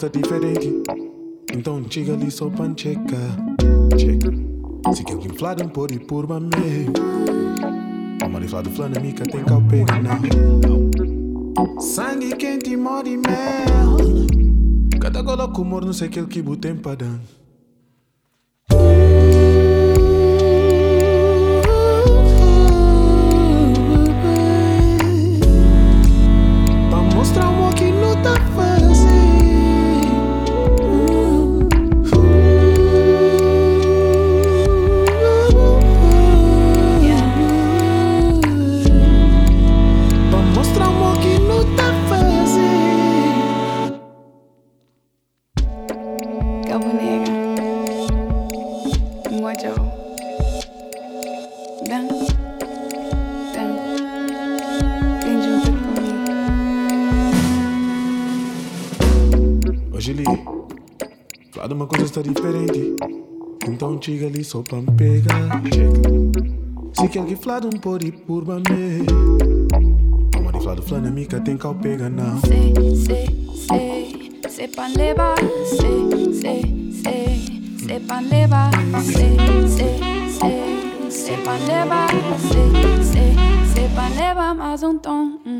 gosta diferente. Então diga ali só pancheca, checar. Checa. Se que alguém um por e por mamê. Uma flado flana mica tem calpena. Sangue quente, e morre mel. Cada gola com humor, não sei que é ele que botem para dar. mostrar chega ali só pra me pegar. Se quer que flado um pode por bamê. A mariflado flana mica tem cal pega não. Sei, sei, sei, sei pra levar. Sei, sei, sei, sei pra levar. Sei, sei, sei, sei pra levar. Sei, sei, sei pra levar mais um tom. Hum.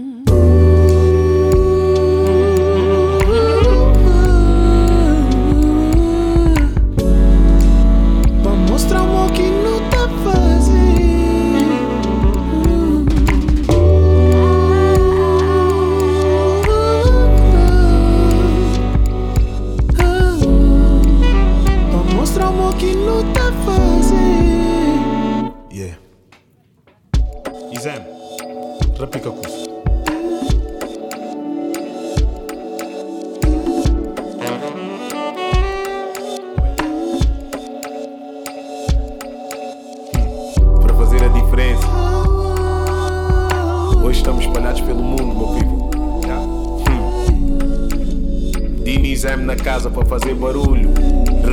na casa para fazer barulho.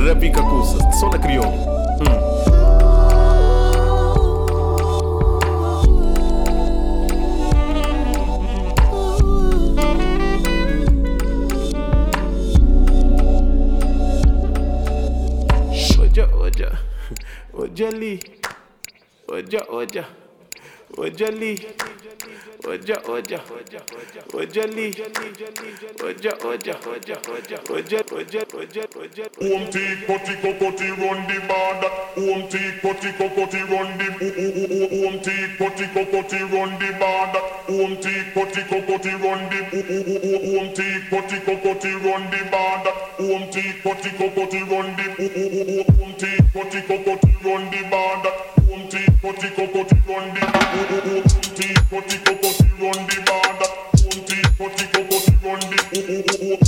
Rapica e cacuça, só na. Hum. Oja, oja, oja ali, oja, oja, oja ali. oja oja ojali oja oja oja oja oja oja oja oja Om ti koti run the border Om ti koti kokoti run the Om ti koti kokoti run the border Om ti koti kokoti run the Om ti koti kokoti run the koti run the Om ti koti kokoti run the border Om ti koti kokoti run koti run the border. One thing, one thing, one thing, run the. Oh, oh, oh,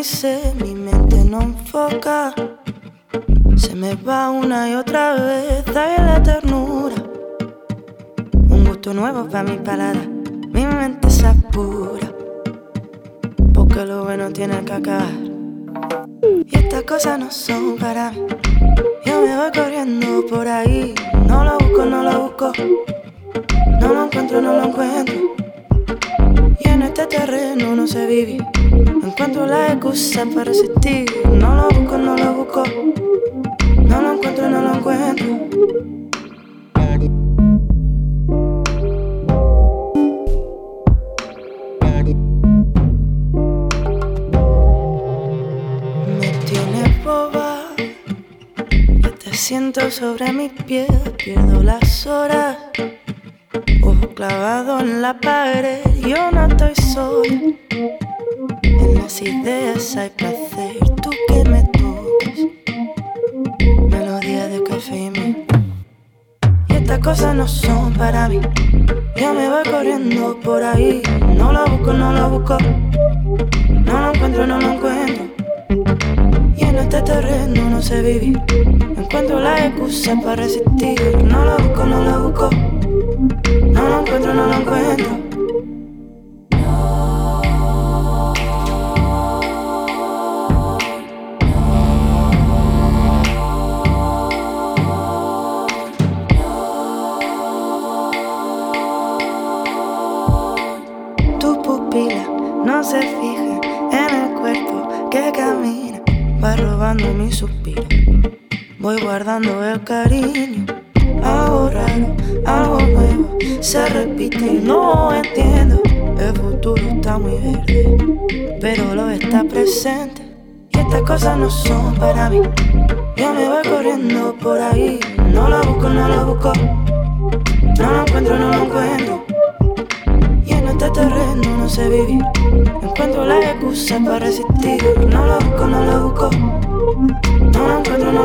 Mi mi mente no enfoca. Se me va una y otra vez, hay la ternura. Un gusto nuevo para mi palada, mi mente se apura. Porque lo bueno tiene que acabar. Y estas cosas no son para mí. Yo me voy corriendo por ahí, no lo busco, no lo busco. No lo encuentro, no lo encuentro. Este terreno no se vive encuentro la excusa para resistir. No lo busco, no lo busco. No lo encuentro, no lo encuentro. Me tiene boba. Yo te siento sobre mis pies. Pierdo las horas. Clavado en la pared. Yo no estoy sola las ideas hay placer, tú que me tocas. Melodía de café y miel. Y estas cosas no son para mí. Yo me voy corriendo por ahí. No lo busco, no lo busco. No lo encuentro, no lo encuentro. Y en este terreno no sé vivir. Encuentro la excusa para resistir. No lo busco, no lo busco. No lo encuentro, no lo encuentro. se fija en el cuerpo que camina, va robando mi suspiro. Voy guardando el cariño, algo raro, algo nuevo, se repite y no entiendo. El futuro está muy verde, pero lo está presente. Y estas cosas no son para mí. Yo me voy corriendo por ahí, no lo busco, no lo busco. No lo encuentro, no lo encuentro. Y en este terreno no sé vivir. Encuentro la excusa para resistir. No lo busco, no lo busco. No lo encuentro, no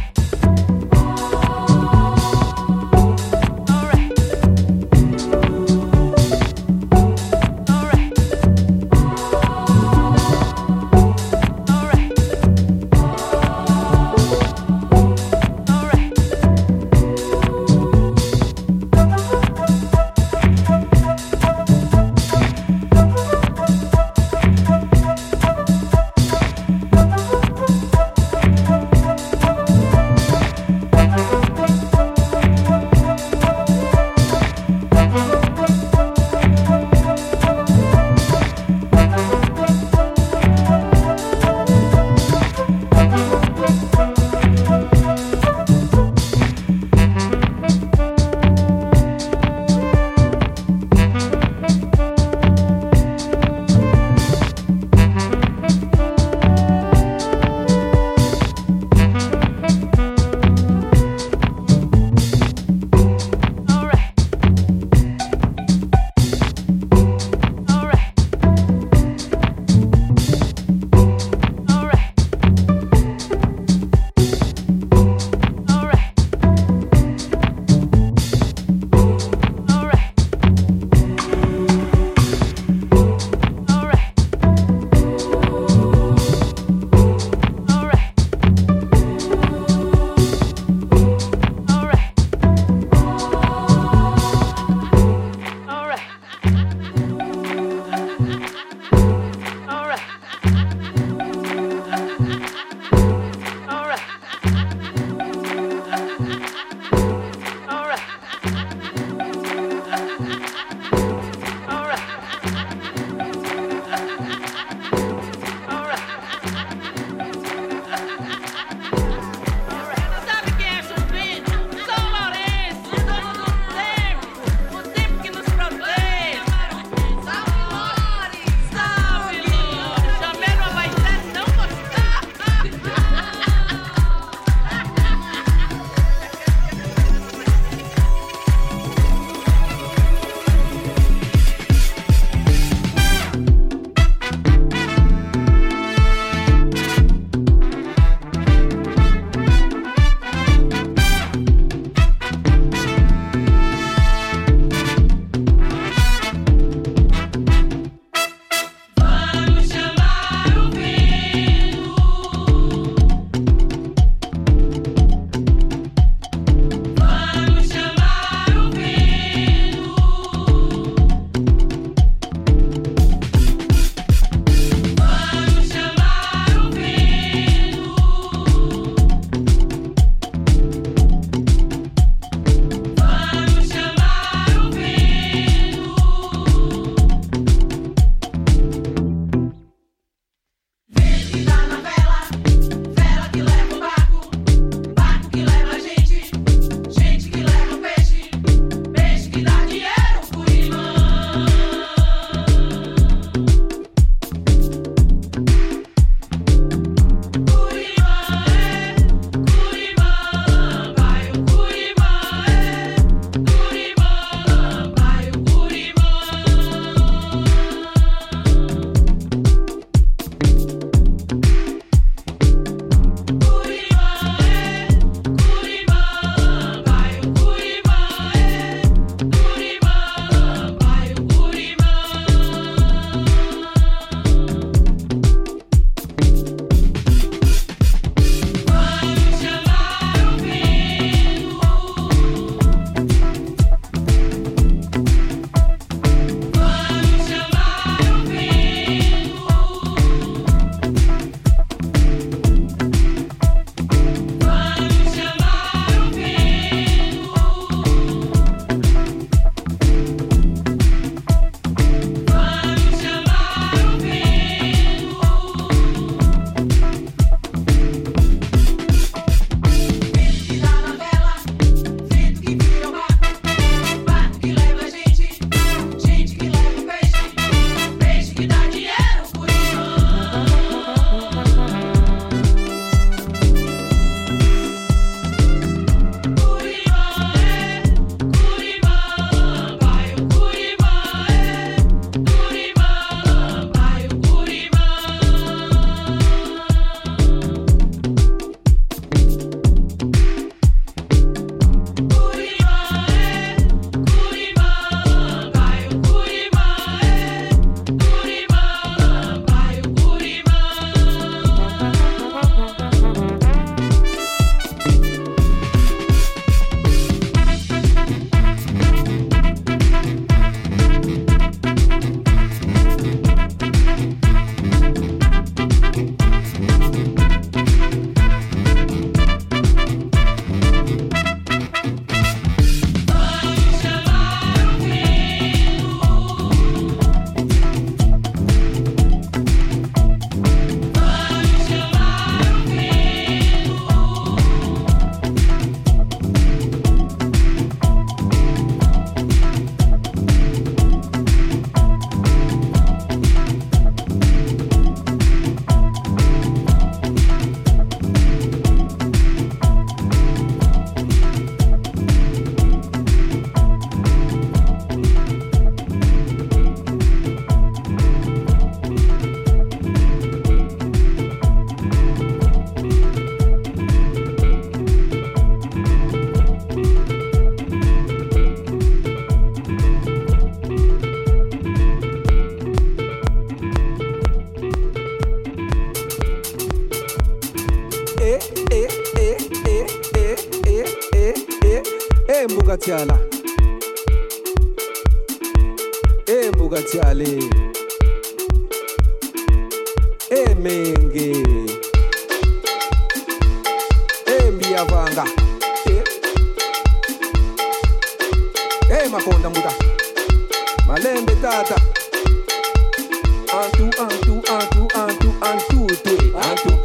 today and today.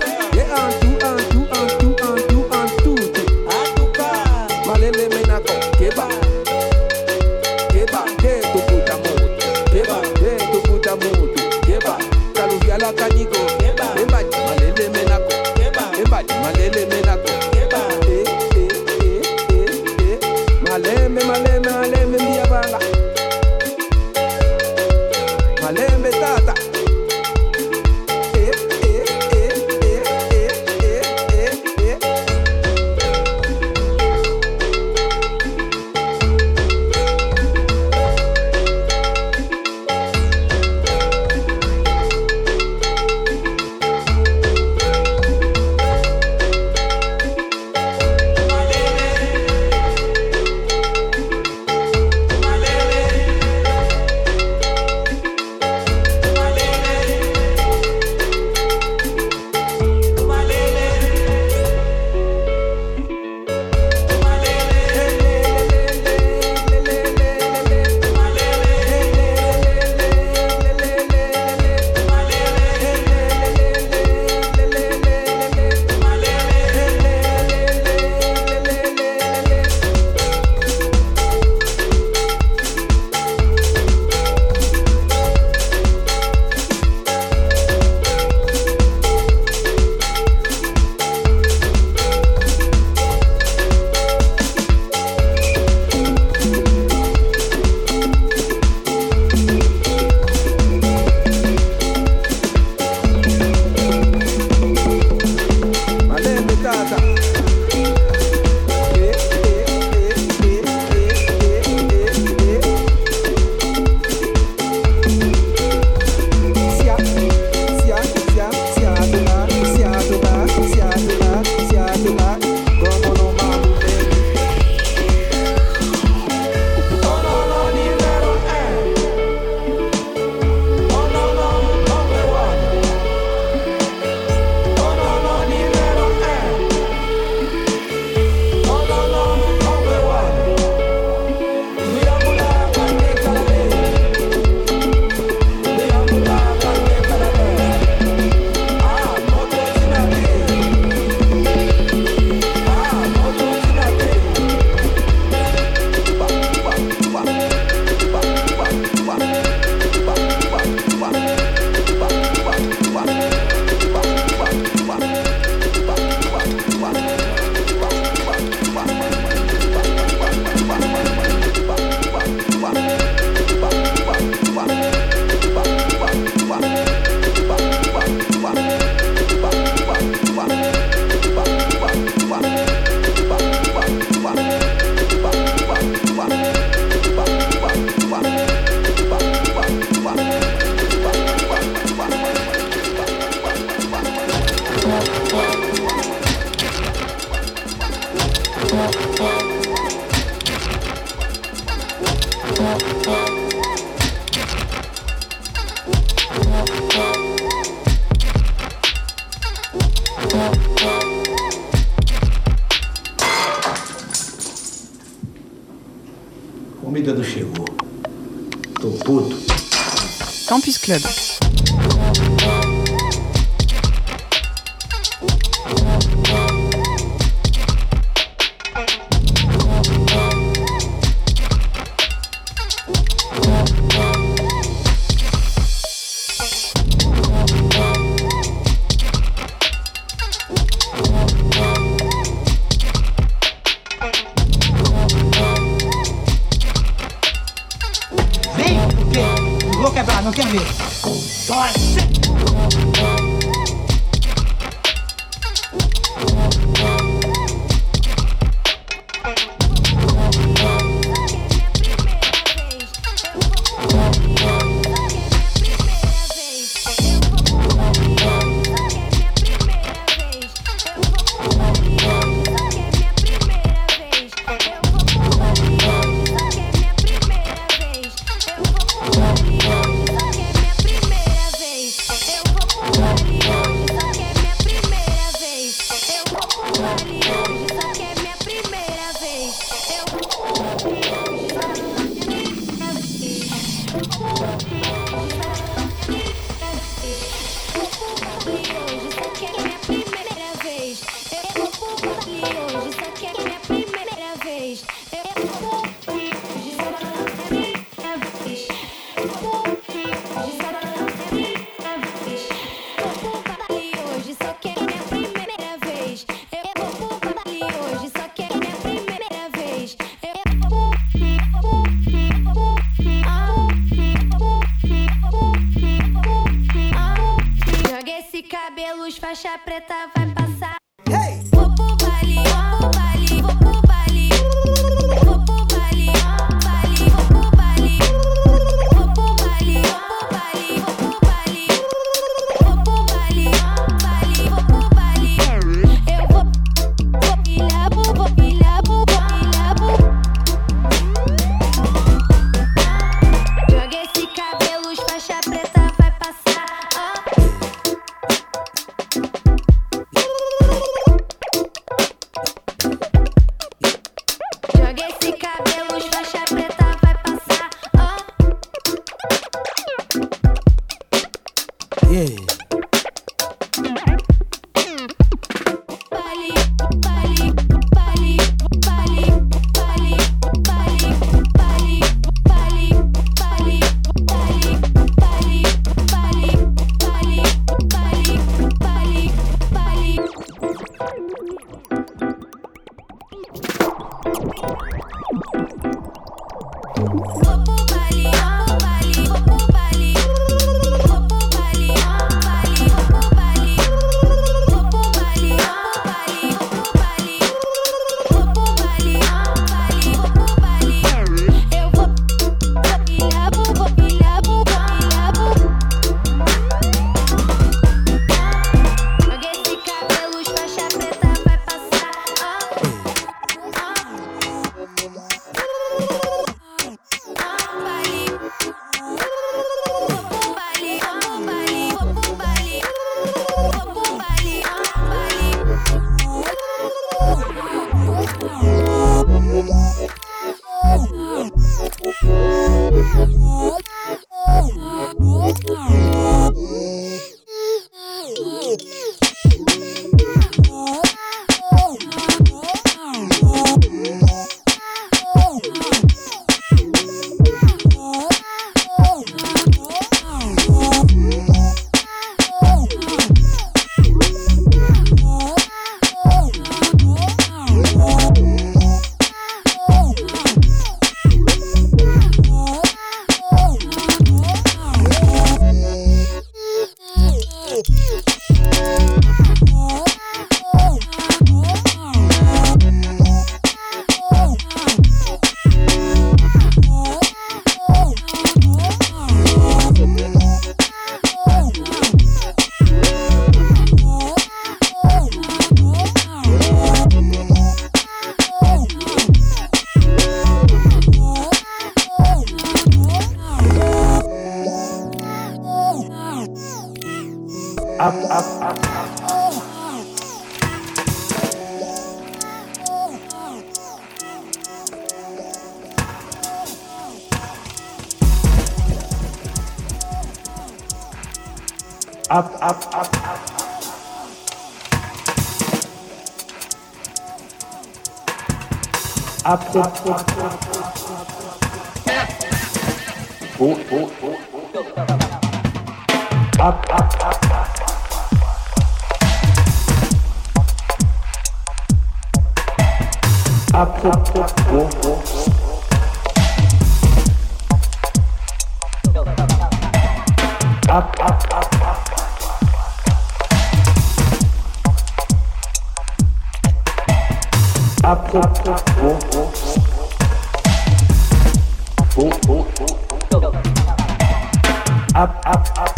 up, up, up.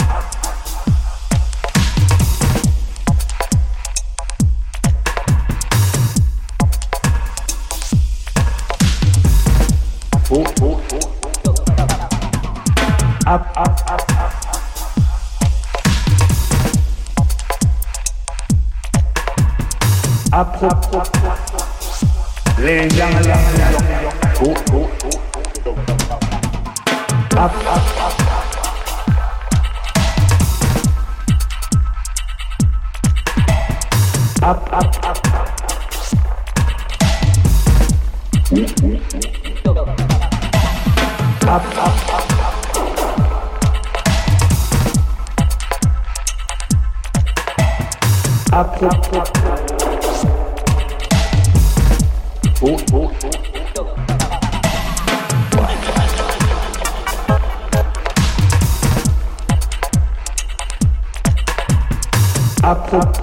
Up, up, up. Les gens, les gens, up, up. up, up,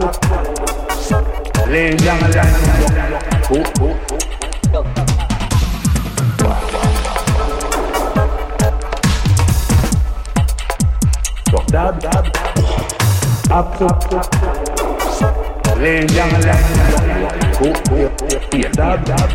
up. Let's go.